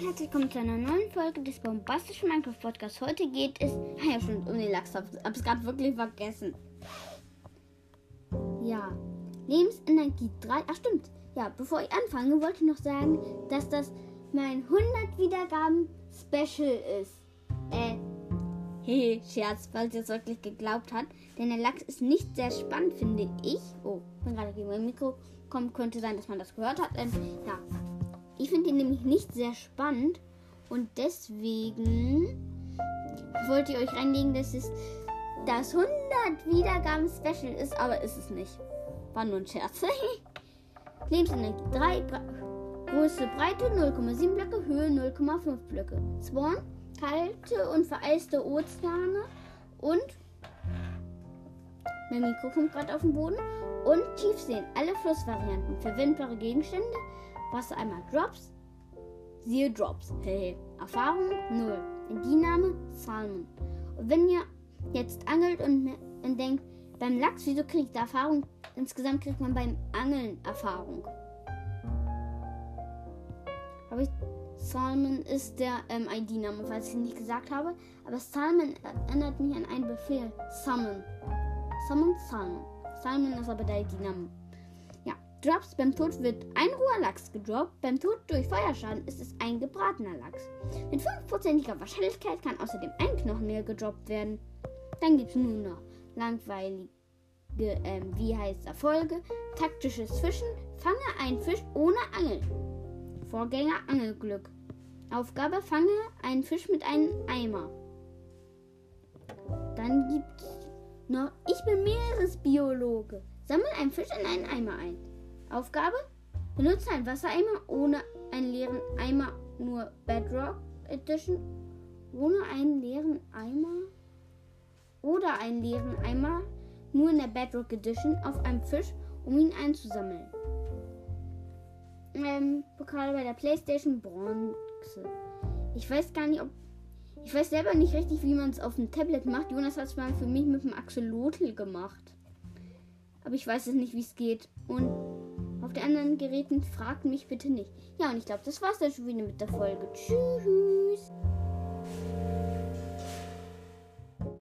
herzlich willkommen zu einer neuen Folge des bombastischen Minecraft Podcasts. Heute geht es, ja schon um den Lachs, hab es gerade wirklich vergessen. Ja, Lebensenergie 3, ach stimmt. Ja, bevor ich anfange, wollte ich noch sagen, dass das mein 100 Wiedergaben Special ist. Äh, hehe, Scherz, falls ihr es wirklich geglaubt hat. Denn der Lachs ist nicht sehr spannend, finde ich. Oh, bin gerade gegen mein Mikro kommen, könnte sein, dass man das gehört hat. Ähm, ja, ich finde ihn nämlich nicht sehr spannend und deswegen wollte ich euch reinlegen, dass es das 100 Wiedergaben Special ist, aber ist es nicht. War nur ein Scherz. Lebensenergie 3, Bre Größe Breite 0,7 Blöcke, Höhe 0,5 Blöcke. Spawn, kalte und vereiste Ozeane und mein Mikro kommt gerade auf den Boden und Tiefseen, alle Flussvarianten, verwendbare Gegenstände, Wassereimer Drops, siehe Drops. Hey, Erfahrung 0. Energiename Salmon. Und wenn ihr jetzt angelt und, und denkt, beim Lachs, wieso kriegt ihr Erfahrung? Insgesamt kriegt man beim Angeln Erfahrung. Aber Salmon ist der ähm, ID-Name, falls ich nicht gesagt habe. Aber Salmon erinnert mich an einen Befehl. Summon. Summon Salmon. Salmon ist aber der ID-Name. Drops beim Tod wird ein roher Lachs gedroppt. Beim Tod durch Feuerschaden ist es ein gebratener Lachs. Mit 5%iger Wahrscheinlichkeit kann außerdem ein Knochenmehl gedroppt werden. Dann gibt es nur noch langweilige, ähm, wie heißt Erfolge, taktisches Fischen, fange einen Fisch ohne Angel. Vorgänger Angelglück. Aufgabe, fange einen Fisch mit einem Eimer. Dann gibt es noch, ich bin Meeresbiologe. Sammle einen Fisch in einen Eimer ein. Aufgabe? Benutze einen Wassereimer ohne einen leeren Eimer, nur Bedrock Edition. Ohne einen leeren Eimer? Oder einen leeren Eimer, nur in der Bedrock Edition, auf einem Fisch, um ihn einzusammeln. Ähm, Pokal bei der PlayStation Bronze. Ich weiß gar nicht, ob. Ich weiß selber nicht richtig, wie man es auf dem Tablet macht. Jonas hat es mal für mich mit dem Axolotl gemacht. Aber ich weiß es nicht, wie es geht. Und auf den anderen Geräten fragt mich bitte nicht. Ja, und ich glaube, das war's dann schon wieder mit der Folge. Tschüss.